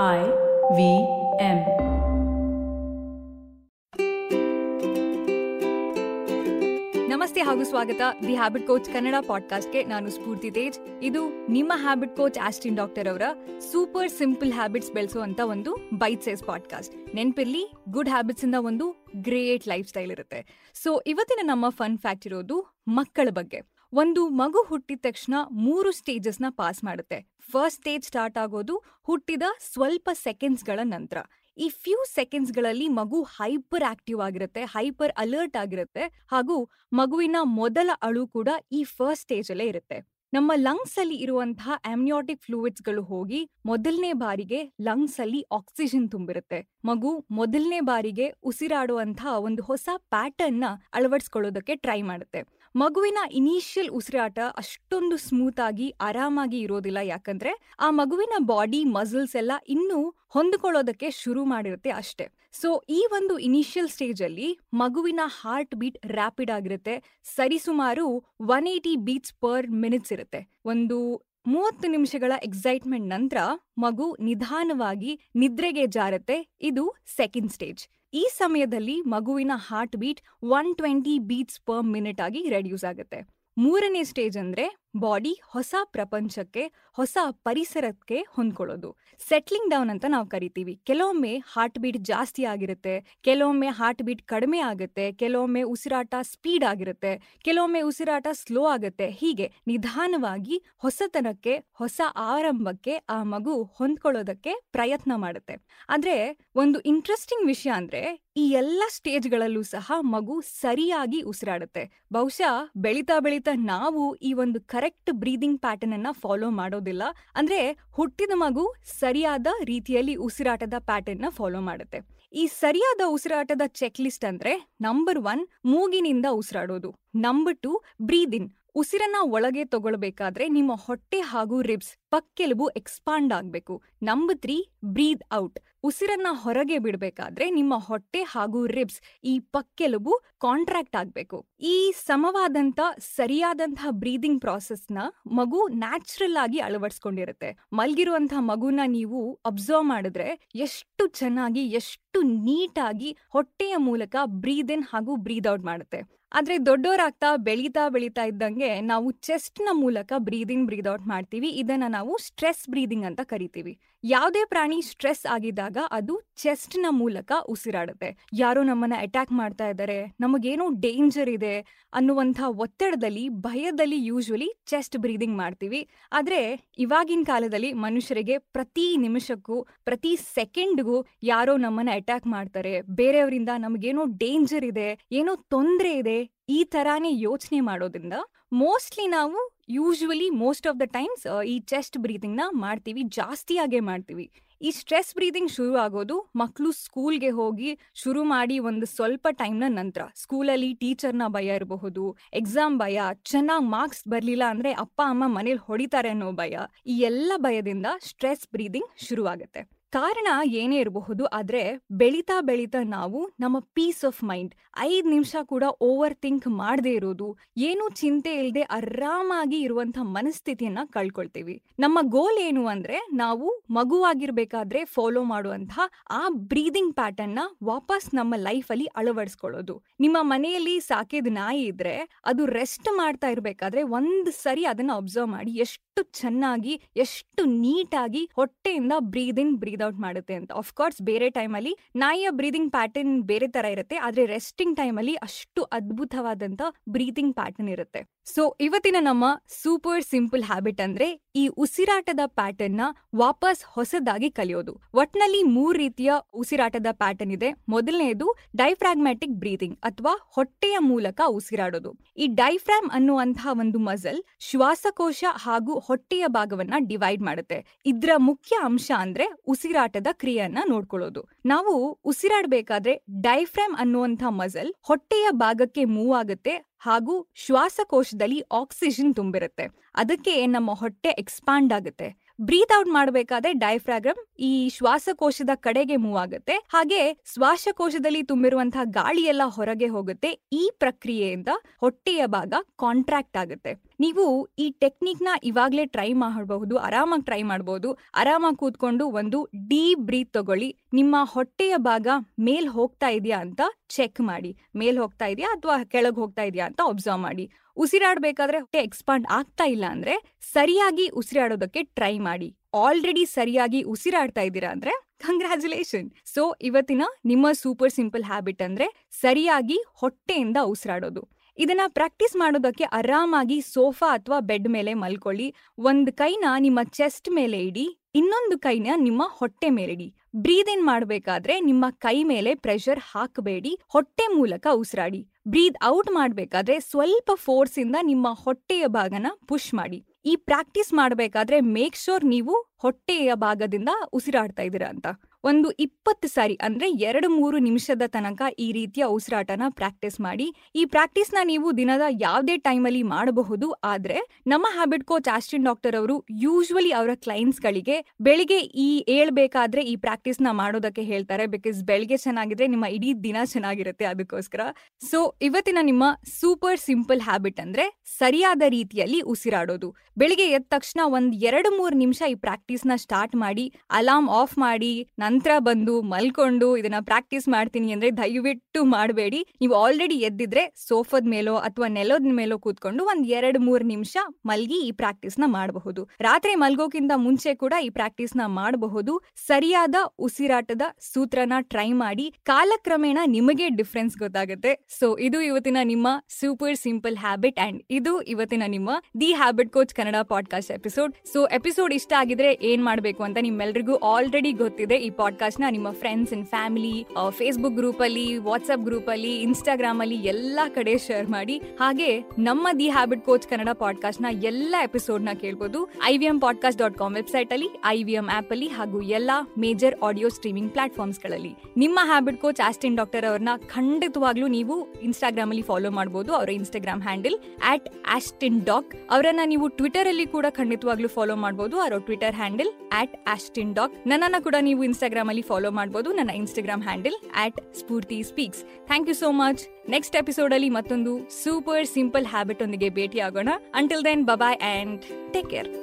I V M. ನಮಸ್ತೆ ಹಾಗೂ ಸ್ವಾಗತ. ದಿ ಹ್ಯಾಬಿಟ್ ಕೋಚ್ ಕನ್ನಡ ಪಾಡ್ಕಾಸ್ಟ್ಗೆ ನಾನು ಸ್ಫೂರ್ತಿ ತೇಜ್. ಇದು ನಿಮ್ಮ ಹ್ಯಾಬಿಟ್ ಕೋಚ್ ಆಸ್ಟಿನ್ ಡಾಕ್ಟರ್ ಅವರ ಸೂಪರ್ ಸಿಂಪಲ್ ಹ್ಯಾಬಿಟ್ಸ್ ಬೆಳೆಸುವಂತ ಒಂದು ಬೈಟ್ ಸೈಸ್ ಪಾಡ್ಕಾಸ್ಟ್ ನೆನ್ಪಿರ್ಲಿ ಗುಡ್ ಹ್ಯಾಬಿಟ್ಸ್ ಇಂದ ಒಂದು ಗ್ರೇಟ್ ಲೈಫ್ ಸ್ಟೈಲ್ ಇರುತ್ತೆ. ಸೊ ಇವತ್ತಿನ ನಮ್ಮ ಫನ್ ಫ್ಯಾಕ್ಟ್ ಇರೋದು ಮಕ್ಕಳ ಬಗ್ಗೆ. ಒಂದು ಮಗು ಹುಟ್ಟಿದ ತಕ್ಷಣ ಮೂರು ಸ್ಟೇಜಸ್ನ ಪಾಸ್ ಮಾಡುತ್ತೆ. ಫಸ್ಟ್ ಸ್ಟೇಜ್ ಸ್ಟಾರ್ಟ್ ಆಗೋದು, ಹುಟ್ಟಿದ ಸ್ವಲ್ಪ ಸೆಕೆಂಡ್ಸ್ಗಳ ನಂತರ. ಈ ಫ್ಯೂ ಸೆಕೆಂಡ್ಸ್ಗಳಲ್ಲಿ ಮಗು ಹೈಪರ್ ಆಕ್ಟಿವ್ ಆಗಿರುತ್ತೆ ಹೈಪರ್ ಅಲರ್ಟ್ ಆಗಿರುತ್ತೆ, ಹಾಗೂ ಮಗುವಿನ ಮೊದಲ ಅಳು ಕೂಡ ಈ ಫಸ್ಟ್ ಸ್ಟೇಜಲ್ಲೇ ಇರುತ್ತೆ. ನಮ್ಮ ಲಂಗ್ಸ್ ಅಲ್ಲಿ ಇರುವಂತಹ ಆಮ್ನಿಯೋಟಿಕ್ ಫ್ಲೂಯಿಡ್ಸ್ಗಳು ಹೋಗಿ ಮೊದಲನೇ ಬಾರಿಗೆ ಲಂಗ್ಸ್ ಅಲ್ಲಿ ಆಕ್ಸಿಜನ್ ತುಂಬಿರುತ್ತೆ. ಮಗು ಮೊದಲನೇ ಬಾರಿಗೆ ಉಸಿರಾಡುವಂತಹ ಒಂದು ಹೊಸ ಪ್ಯಾಟರ್ನ್ನ ಅಳವಡಿಸ್ಕೊಳ್ಳೋದಕ್ಕೆ ಟ್ರೈ ಮಾಡುತ್ತೆ. ಮಗುವಿನ ಇನಿಷಿಯಲ್ ಉಸಿರಾಟ ಅಷ್ಟೊಂದು ಸ್ಮೂತ್ ಆಗಿ ಆರಾಮಾಗಿ ಇರೋದಿಲ್ಲ. ಯಾಕಂದ್ರೆ ಆ ಮಗುವಿನ ಬಾಡಿ ಮಸಲ್ಸ್ ಎಲ್ಲ ಇನ್ನೂ ಹೊಂದಿಕೊಳ್ಳೋದಕ್ಕೆ ಶುರು ಮಾಡಿರುತ್ತೆ ಅಷ್ಟೇ. ಸೊ ಈ ಒಂದು ಇನಿಷಿಯಲ್ ಸ್ಟೇಜ್ ಅಲ್ಲಿ ಮಗುವಿನ ಹಾರ್ಟ್ ಬೀಟ್ ರ್ಯಾಪಿಡ್ ಆಗಿರುತ್ತೆ. ಸರಿಸುಮಾರು one eighty beats per minutes ಇರುತ್ತೆ. ಒಂದು ಮೂವತ್ತು ನಿಮಿಷಗಳ ಎಕ್ಸೈಟ್ಮೆಂಟ್ ನಂತರ ಮಗು ನಿಧಾನವಾಗಿ ನಿದ್ರೆಗೆ ಜಾರತ್ತೆ. ಇದು ಸೆಕೆಂಡ್ ಸ್ಟೇಜ್ ಈ ಸಮಯದಲ್ಲಿ ಮಗುವಿನ heart beat one twenty beats per minute ಆಗಿ ರೆಡ್ಯೂಸ್ ಆಗುತ್ತೆ. ಮೂರನೇ ಸ್ಟೇಜ್ ಅಂದ್ರೆ ಬಾಡಿ ಹೊಸ ಪ್ರಪಂಚಕ್ಕೆ, ಹೊಸ ಪರಿಸರಕ್ಕೆ ಹೊಂದ್ಕೊಳ್ಳೋದು. ಸೆಟ್ಲಿಂಗ್ ಡೌನ್ ಅಂತ ನಾವು ಕರಿತೀವಿ. ಕೆಲವೊಮ್ಮೆ ಹಾರ್ಟ್ ಬೀಟ್ ಜಾಸ್ತಿ ಆಗಿರುತ್ತೆ, ಕೆಲವೊಮ್ಮೆ ಹಾರ್ಟ್ ಬೀಟ್ ಕಡಿಮೆ ಆಗುತ್ತೆ, ಕೆಲವೊಮ್ಮೆ ಉಸಿರಾಟ ಸ್ಪೀಡ್ ಆಗಿರುತ್ತೆ, ಕೆಲವೊಮ್ಮೆ ಉಸಿರಾಟ ಸ್ಲೋ ಆಗುತ್ತೆ. ಹೀಗೆ ನಿಧಾನವಾಗಿ ಹೊಸತನಕ್ಕೆ, ಹೊಸ ಆರಂಭಕ್ಕೆ ಆ ಮಗು ಹೊಂದ್ಕೊಳ್ಳೋದಕ್ಕೆ ಪ್ರಯತ್ನ ಮಾಡುತ್ತೆ. ಆದ್ರೆ ಒಂದು ಇಂಟ್ರೆಸ್ಟಿಂಗ್ ವಿಷಯ ಅಂದ್ರೆ ಈ ಎಲ್ಲ ಸ್ಟೇಜ್ಗಳಲ್ಲೂ ಸಹ ಮಗು ಸರಿಯಾಗಿ ಉಸಿರಾಡುತ್ತೆ. ಬಹುಶಃ ಬೆಳೀತಾ ಬೆಳೀತಾ ನಾವು ಈ ಒಂದು ಕರೆಕ್ಟ್ ಬ್ರೀದಿಂಗ್ ಪ್ಯಾಟರ್ನ್ ಅನ್ನ ಫಾಲೋ ಮಾಡೋದಿಲ್ಲ. ಅಂದ್ರೆ ಹುಟ್ಟಿದ ಮಗು ಸರಿಯಾದ ರೀತಿಯಲ್ಲಿ ಉಸಿರಾಟದ ಪ್ಯಾಟರ್ನ್ನ ಫಾಲೋ ಮಾಡುತ್ತೆ. ಈ ಸರಿಯಾದ ಉಸಿರಾಟದ ಚೆಕ್ ಲಿಸ್ಟ್ ಅಂದ್ರೆ ನಂಬರ್ ಒನ್ ಮೂಗಿನಿಂದ ಉಸಿರಾಡೋದು. ನಂಬರ್ ಟು ಬ್ರೀದ್ ಉಸಿರನ್ನ ಒಳಗೆ ತಗೊಳ್ಬೇಕಾದ್ರೆ ನಿಮ್ಮ ಹೊಟ್ಟೆ ಹಾಗೂ ರಿಬ್ಸ್ ಪಕ್ಕೆಲುಬು ಎಕ್ಸ್ಪಾಂಡ್ ಆಗ್ಬೇಕು. Number three breathe out. ಉಸಿರನ್ನ ಹೊರಗೆ ಬಿಡಬೇಕಾದ್ರೆ ನಿಮ್ಮ ಹೊಟ್ಟೆ ಹಾಗೂ ರಿಬ್ಸ್ ಈ ಪಕ್ಕೆಲುಬು ಕಾಂಟ್ರಾಕ್ಟ್ ಆಗ್ಬೇಕು. ಈ ಸಮವಾದಂತ ಸರಿಯಾದಂತಹ ಬ್ರೀದಿಂಗ್ನ ಮಗು ನ್ಯಾಚುರಲ್ ಆಗಿ ಅಳವಡಿಸ್ಕೊಂಡಿರುತ್ತೆ. ಮಲ್ಗಿರುವಂತಹ ಮಗುನ ನೀವು ಅಬ್ಸರ್ವ್ ಮಾಡಿದ್ರೆ ಎಷ್ಟು ಚೆನ್ನಾಗಿ, ಎಷ್ಟು ನೀಟಾಗಿ ಹೊಟ್ಟೆಯ ಮೂಲಕ ಬ್ರೀದ್ ಇನ್ ಹಾಗೂ ಬ್ರೀದ್ ಔಟ್ ಮಾಡುತ್ತೆ. ಆದ್ರೆ ದೊಡ್ಡವರಾಗ್ತಾ ಬೆಳೀತಾ ಬೆಳೀತಾ ಇದ್ದಂಗೆ ನಾವು ಚೆಸ್ಟ್ನ ಮೂಲಕ ಬ್ರೀದಿಂಗ್ ಬ್ರೀದ್ ಔಟ್ ಮಾಡ್ತೀವಿ. ಇದನ್ನ ನಾವು ಸ್ಟ್ರೆಸ್ ಬ್ರೀದಿಂಗ್ ಅಂತ ಕರಿತೀವಿ. ಯಾವುದೇ ಪ್ರಾಣಿ ಸ್ಟ್ರೆಸ್ ಆಗಿದ್ದಾಗ ಅದು ಚೆಸ್ಟ್ನ ಮೂಲಕ ಉಸಿರಾಡುತ್ತೆ. ಯಾರೋ ನಮ್ಮನ್ನ ಅಟ್ಯಾಕ್ ಮಾಡ್ತಾ ಇದ್ದಾರೆ, ನಮಗೇನೋ ಡೇಂಜರ್ ಇದೆ ಅನ್ನುವಂಥ ಒತ್ತಡದಲ್ಲಿ, ಭಯದಲ್ಲಿ ಯೂಶ್ವಲಿ ಚೆಸ್ಟ್ ಬ್ರೀದಿಂಗ್ ಮಾಡ್ತೀವಿ. ಆದ್ರೆ ಇವಾಗಿನ ಕಾಲದಲ್ಲಿ ಮನುಷ್ಯರಿಗೆ ಪ್ರತಿ ನಿಮಿಷಕ್ಕೂ, ಪ್ರತಿ ಸೆಕೆಂಡ್ಗೂ ಯಾರೋ ನಮ್ಮನ್ನ ಅಟ್ಯಾಕ್ ಮಾಡ್ತಾರೆ. ಬೇರೆಯವರಿಂದ ನಮಗೇನೋ ಡೇಂಜರ್ ಇದೆ, ಏನೋ ತೊಂದರೆ ಇದೆ, ಈ ತರಾನೇ ಯೋಚನೆ ಮಾಡೋದ್ರಿಂದ ಮೋಸ್ಟ್ಲಿ ನಾವು usually most of the times ಈ ಚೆಸ್ಟ್ ಬ್ರೀತಿಂಗ್ನ ಮಾಡ್ತೀವಿ ಜಾಸ್ತಿಯಾಗೇ ಮಾಡ್ತೀವಿ. ಈ ಸ್ಟ್ರೆಸ್ ಬ್ರೀದಿಂಗ್ ಶುರು ಆಗೋದು ಮಕ್ಕಳು ಸ್ಕೂಲ್ಗೆ ಹೋಗಿ ಶುರು ಮಾಡಿ ಒಂದು ಸ್ವಲ್ಪ ಟೈಮ್ನ ನಂತರ. ಸ್ಕೂಲಲ್ಲಿ ಟೀಚರ್ನ ಭಯ ಇರಬಹುದು ಎಕ್ಸಾಮ್ ಭಯ, ಚೆನ್ನಾಗಿ ಮಾರ್ಕ್ಸ್ ಬರಲಿಲ್ಲ ಅಂದ್ರೆ ಅಪ್ಪ, ಅಮ್ಮ ಮನೇಲಿ ಹೊಡಿತಾರೆ ಅನ್ನೋ ಭಯ, ಈ ಎಲ್ಲ ಭಯದಿಂದ ಸ್ಟ್ರೆಸ್ ಬ್ರೀದಿಂಗ್ ಶುರುವಾಗುತ್ತೆ. ಕಾರಣ ಏನೇ ಇರಬಹುದು, ಆದ್ರೆ ಬೆಳೀತಾ ಬೆಳೀತಾ ನಾವು ನಮ್ಮ ಪೀಸ್ ಆಫ್ ಮೈಂಡ್ ಐದು ನಿಮಿಷ ಕೂಡ ಓವರ್ ಥಿಂಕ್ ಮಾಡದೇ ಇರೋದು, ಏನೂ ಚಿಂತೆ ಇಲ್ಲದೆ ಆರಾಮಾಗಿ ಇರುವಂಥ ಮನಸ್ಥಿತಿಯನ್ನ ಕಳ್ಕೊಳ್ತೀವಿ. ನಮ್ಮ ಗೋಲ್ ಏನು ಅಂದ್ರೆ ನಾವು ಮಗುವಾಗಿರ್ಬೇಕಾದ್ರೆ ಫಾಲೋ ಮಾಡುವಂಥ ಆ ಬ್ರೀದಿಂಗ್ ಪ್ಯಾಟರ್ನ್ ವಾಪಸ್ ನಮ್ಮ ಲೈಫಲ್ಲಿ ಅಳವಡಿಸ್ಕೊಳ್ಳೋದು. ನಿಮ್ಮ ಮನೆಯಲ್ಲಿ ಸಾಕಿದ ನಾಯಿ ಇದ್ರೆ ಅದು ರೆಸ್ಟ್ ಮಾಡ್ತಾ ಇರಬೇಕಾದ್ರೆ ಒಂದ್ ಸರಿ ಅದನ್ನ ಅಬ್ಸರ್ವ್ ಮಾಡಿ ಎಷ್ಟು ಚೆನ್ನಾಗಿ, ಎಷ್ಟು ನೀಟಾಗಿ ಹೊಟ್ಟೆಯಿಂದ ಬ್ರೀದ್ ಇನ್ ಬ್ರೀದ್ ಔಟ್ ಮಾಡುತ್ತೆ ಅಂತ. ಆಫ್ಕೋರ್ಸ್ ಬೇರೆ ಟೈಮಲ್ಲಿ ನಾಯಿಯ ಬ್ರೀದಿಂಗ್ ಪ್ಯಾಟರ್ನ್ ಬೇರೆ ತರ ಇರುತ್ತೆ, ಆದ್ರೆ ರೆಸ್ಟಿಂಗ್ ಟೈಮಲ್ಲಿ ಅಷ್ಟು ಅದ್ಭುತವಾದಂತ ಬ್ರೀದಿಂಗ್ ಪ್ಯಾಟರ್ನ್ ಇರುತ್ತೆ. ಸೊ ಇವತ್ತಿನ ನಮ್ಮ ಸೂಪರ್ ಸಿಂಪಲ್ ಹ್ಯಾಬಿಟ್ ಅಂದ್ರೆ ಈ ಉಸಿರಾಟದ ಪ್ಯಾಟರ್ನ್ ವಾಪಸ್ ಹೊಸದಾಗಿ ಕಲಿಯೋದು. ಒಟ್ನಲ್ಲಿ ಮೂರು ರೀತಿಯ ಉಸಿರಾಟದ ಪ್ಯಾಟರ್ನ್ ಇದೆ. ಮೊದಲನೆಯದು ಡೈಫ್ರಾಗ್ಮ್ಯಾಟಿಕ್ ಬ್ರೀದಿಂಗ್ ಅಥವಾ ಹೊಟ್ಟೆಯ ಮೂಲಕ ಉಸಿರಾಡೋದು. ಈ ಡೈಫ್ರಾಮ್ ಅನ್ನುವಂತಹ ಒಂದು ಮಸಲ್ ಶ್ವಾಸಕೋಶ ಹಾಗೂ ಹೊಟ್ಟೆಯ ಭಾಗವನ್ನ ಡಿವೈಡ್ ಮಾಡುತ್ತೆ. ಇದ್ರ ಮುಖ್ಯ ಅಂಶ ಅಂದ್ರೆ ಉಸಿರಾಟದ ಕ್ರಿಯೆಯನ್ನ ನೋಡ್ಕೊಳ್ಳೋದು. ನಾವು ಉಸಿರಾಡಬೇಕಾದ್ರೆ ಡೈಫ್ರಾಮ್ ಅನ್ನುವಂಥ ಮಸಲ್ ಹೊಟ್ಟೆಯ ಭಾಗಕ್ಕೆ ಮೂವ್ ಆಗುತ್ತೆ ಹಾಗೂ ಶ್ವಾಸಕೋಶದಲ್ಲಿ ಆಕ್ಸಿಜನ್ ತುಂಬಿರುತ್ತೆ. ಅದಕ್ಕೆ ನಮ್ಮ ಹೊಟ್ಟೆ ಎಕ್ಸ್ಪಾಂಡ್ ಆಗುತ್ತೆ. ಬ್ರೀತ್ ಔಟ್ ಮಾಡಬೇಕಾದ್ರೆ ಡೈಫ್ರಾಗ್ರಮ್ ಈ ಶ್ವಾಸಕೋಶದ ಕಡೆಗೆ ಮೂವ್ ಆಗುತ್ತೆ. ಹಾಗೆ ಶ್ವಾಸಕೋಶದಲ್ಲಿ ತುಂಬಿರುವಂತಹ ಗಾಳಿ ಎಲ್ಲ ಹೊರಗೆ ಹೋಗುತ್ತೆ. ಈ ಪ್ರಕ್ರಿಯೆಯಿಂದ ಹೊಟ್ಟೆಯ ಭಾಗ ಕಾಂಟ್ರಾಕ್ಟ್ ಆಗುತ್ತೆ. ನೀವು ಈ ಟೆಕ್ನಿಕ್ನ ಇವಾಗ್ಲೇ ಟ್ರೈ ಮಾಡಬಹುದು, ಆರಾಮಾಗಿ ಟ್ರೈ ಮಾಡಬಹುದು. ಆರಾಮಾಗಿ ಕೂತ್ಕೊಂಡು ಒಂದು ಡೀಪ್ ಬ್ರೀತ್ ತಗೊಳ್ಳಿ. ನಿಮ್ಮ ಹೊಟ್ಟೆಯ ಭಾಗ ಮೇಲ್ ಹೋಗ್ತಾ ಇದೆಯಾ ಅಂತ ಚೆಕ್ ಮಾಡಿ. ಮೇಲ್ ಹೋಗ್ತಾ ಇದೆಯಾ ಅಥವಾ ಕೆಳಗೆ ಹೋಗ್ತಾ ಇದೆಯಾ ಅಂತ ಒಬ್ಸರ್ವ್ ಮಾಡಿ. ಉಸಿರಾಡಬೇಕಾದ್ರೆ ಹೊಟ್ಟೆ ಎಕ್ಸ್ಪಾಂಡ್ ಆಗ್ತಾ ಇಲ್ಲ ಅಂದ್ರೆ ಸರಿಯಾಗಿ ಉಸಿರಾಡೋದಕ್ಕೆ ಟ್ರೈ ಮಾಡಿ. ಆಲ್ರೆಡಿ ಸರಿಯಾಗಿ ಉಸಿರಾಡ್ತಾ ಇದ್ದೀರಾ ಅಂದ್ರೆ ಕಂಗ್ರ್ಯಾಚುಲೇಷನ್ ಸೊ ಇವತ್ತಿನ ನಿಮ್ಮ ಸೂಪರ್ ಸಿಂಪಲ್ ಹ್ಯಾಬಿಟ್ ಅಂದ್ರೆ ಸರಿಯಾಗಿ ಹೊಟ್ಟೆಯಿಂದ ಉಸಿರಾಡೋದು. ಇದನ್ನ ಪ್ರಾಕ್ಟೀಸ್ ಮಾಡೋದಕ್ಕೆ ಆರಾಮಾಗಿ ಸೋಫಾ ಅಥವಾ ಬೆಡ್ ಮೇಲೆ ಮಲ್ಕೊಳ್ಳಿ. ಒಂದು ಕೈನ ನಿಮ್ಮ ಚೆಸ್ಟ್ ಮೇಲೆ ಇಡಿ, ಇನ್ನೊಂದು ಕೈನ ನಿಮ್ಮ ಹೊಟ್ಟೆ ಇಡಿ. ಬ್ರೀದ್ ಇನ್ ಮಾಡಬೇಕಾದ್ರೆ ನಿಮ್ಮ ಕೈ ಮೇಲೆ ಪ್ರೆಷರ್ ಹಾಕಬೇಡಿ, ಹೊಟ್ಟೆ ಮೂಲಕ ಉಸಿರಾಡಿ. ಬ್ರೀದ್ ಔಟ್ ಮಾಡಬೇಕಾದ್ರೆ ಸ್ವಲ್ಪ ಫೋರ್ಸ್ ಇಂದ ನಿಮ್ಮ ಹೊಟ್ಟೆಯ ಭಾಗನ ಪುಷ್ ಮಾಡಿ. ಈ ಪ್ರಾಕ್ಟೀಸ್ ಮಾಡಬೇಕಾದ್ರೆ ಮೇಕ್ ಶೋರ್ ನೀವು ಹೊಟ್ಟೆಯ ಭಾಗದಿಂದ ಉಸಿರಾಡ್ತಾ ಇದ್ದೀರಾ ಅಂತ. ಒಂದು ಇಪ್ಪತ್ತು ಸಾರಿ, ಅಂದ್ರೆ ಎರಡು ಮೂರು ನಿಮಿಷದ ತನಕ ಈ ರೀತಿಯ ಉಸಿರಾಟನ ಪ್ರಾಕ್ಟೀಸ್ ಮಾಡಿ. ಈ ಪ್ರಾಕ್ಟೀಸ್ನ ನೀವು ದಿನದ ಯಾವುದೇ ಟೈಮಲ್ಲಿ ಮಾಡಬಹುದು. ಆದ್ರೆ ನಮ್ಮ ಹ್ಯಾಬಿಟ್ ಕೋಚ್ ಆಸ್ಟಿನ್ ಡಾಕ್ಟರ್ ಅವರು ಯೂಶ್ವಲಿ ಅವರ ಕ್ಲೈಂಟ್ಸ್ಗಳಿಗೆ ಬೆಳಿಗ್ಗೆ ಈ ಏಳ್ಬೇಕಾದ್ರೆ ಈ ಪ್ರಾಕ್ಟೀಸ್ನ ಮಾಡೋದಕ್ಕೆ ಹೇಳ್ತಾರೆ. ಬಿಕಾಸ್ ಬೆಳಿಗ್ಗೆ ಚೆನ್ನಾಗಿದ್ರೆ ನಿಮ್ಮ ಇಡೀ ದಿನ ಚೆನ್ನಾಗಿರುತ್ತೆ ಅದಕ್ಕೋಸ್ಕರ. ಸೊ ಇವತ್ತಿನ ನಿಮ್ಮ ಸೂಪರ್ ಸಿಂಪಲ್ ಹ್ಯಾಬಿಟ್ ಅಂದ್ರೆ ಸರಿಯಾದ ರೀತಿಯಲ್ಲಿ ಉಸಿರಾಡೋದು. ಬೆಳಿಗ್ಗೆ ಎದ್ದ ತಕ್ಷಣ ಒಂದ್ ಎರಡು ಮೂರು ನಿಮಿಷ ಈ ಪ್ರಾಕ್ಟೀಸ್ನ ಸ್ಟಾರ್ಟ್ ಮಾಡಿ ಅಲಾರ್ಮ್ ಆಫ್ ಮಾಡಿ ನಂತರ ಬಂದು ಮಲ್ಕೊಂಡು ಇದನ್ನ ಪ್ರಾಕ್ಟೀಸ್ ಮಾಡ್ತೀನಿ ಅಂದ್ರೆ ದಯವಿಟ್ಟು ಮಾಡಬೇಡಿ. ನೀವು ಆಲ್ರೆಡಿ ಎದ್ದಿದ್ರೆ ಸೋಫಾದ ಮೇಲೋ ಅಥವಾ ನೆಲದ ಮೇಲೋ ಕೂತ್ಕೊಂಡು ಒಂದ್ ಎರಡ್ ಮೂರ್ ನಿಮಿಷ ಮಲ್ಗಿ ಈ ಪ್ರಾಕ್ಟೀಸ್ನ ಮಾಡಬಹುದು. ರಾತ್ರಿ ಮಲ್ಗೋಕ್ಕಿಂತ ಮುಂಚೆ ಕೂಡ ಈ ಪ್ರಾಕ್ಟೀಸ್ನ ಮಾಡಬಹುದು. ಸರಿಯಾದ ಉಸಿರಾಟದ ಸೂತ್ರನ ಟ್ರೈ ಮಾಡಿ. ಕಾಲಕ್ರಮೇಣ ನಿಮಗೆ ಡಿಫ್ರೆನ್ಸ್ ಗೊತ್ತಾಗುತ್ತೆ. ಸೊ ಇದು ಇವತ್ತಿನ ನಿಮ್ಮ ಸೂಪರ್ ಸಿಂಪಲ್ ಹ್ಯಾಬಿಟ್ ಅಂಡ್ ಇದು ಇವತ್ತಿನ ನಿಮ್ಮ the habit coach Kannada podcast episode so episode ಇಷ್ಟ ಆಗಿದ್ರೆ ಏನ್ ಮಾಡ್ಬೇಕು ಅಂತ ನಿಮ್ಮೆಲ್ರಿಗೂ ಆಲ್ರೆಡಿ ಗೊತ್ತಿದೆ ಈ ಪಾಡ್ಕಾಸ್ಟ್ನ ನಿಮ್ಮ ಫ್ರೆಂಡ್ಸ್ ಅಂಡ್ ಫ್ಯಾಮಿಲಿ ಫೇಸ್ಬುಕ್ ಗ್ರೂಪಲ್ಲಿ ಗ್ರೂಪ್ ಅಲ್ಲಿ ಇನ್ಸ್ಟಾಗ್ರಾಮ್ ಅಲ್ಲಿ ಎಲ್ಲಾ ಕಡೆ ಶೇರ್ ಮಾಡಿ. ಹಾಗೆ ನಮ್ಮ ದಿ ಹ್ಯಾಬಿಟ್ ಕೋಚ್ ಕನ್ನಡ ಪಾಡ್ಕಾಸ್ಟ್ನ ಎಲ್ಲಾ ಎಪಿಸೋಡ್ನ ಕೇಳ್ಬೋದು. I V M podcast dot com website ಅಲ್ಲಿ ಐ ವಿ ಎಂ ಆಪ್ ಅಲ್ಲಿ ಹಾಗೂ ಎಲ್ಲಾ ಮೇಜರ್ ಆಡಿಯೋ ಸ್ಟ್ರೀಮಿಂಗ್ ಪ್ಲಾಟ್ಫಾರ್ಮ್ಸ್ಗಳಲ್ಲಿ. ನಿಮ್ಮ ಹ್ಯಾಬಿಟ್ ಕೋಚ್ ಆಸ್ಟಿನ್ ಡಾಕ್ಟರ್ ಅವ್ರನ್ನ ಖಂಡಿತವಾಗ್ಲೂ ನೀವು ಇನ್ಸ್ಟಾಗ್ರಾಮ್ ಅಲ್ಲಿ ಫಾಲೋ ಮಾಡಬಹುದು ಅವರ Instagram handle at Austin doc ಅವರನ್ನ ನೀವು ಟ್ವಿಟರ್ ಅಲ್ಲಿ ಕೂಡ ಖಂಡಿತವಾಗ್ಲೂ ಫಾಲೋ ಮಾಡಬಹುದು ಅವರ Twitter handle at Austin doc ನನ್ನನ್ನ ಕೂಡ ನೀವು ಇನ್ಸ್ಟಾಗ್ರಾಮ್ ಅಲ್ಲಿ ಫಾಲೋ ಮಾಡಬಹುದು ನನ್ನ Instagram handle at Spoorthi speaks thank you so much next episode ಅಲ್ಲಿ ಮತ್ತೊಂದು ಸೂಪರ್ ಸಿಂಪಲ್ ಹ್ಯಾಬಿಟ್ ಒಂದಿಗೆ ಭೇಟಿ ಆಗೋಣ until then bye bye and take care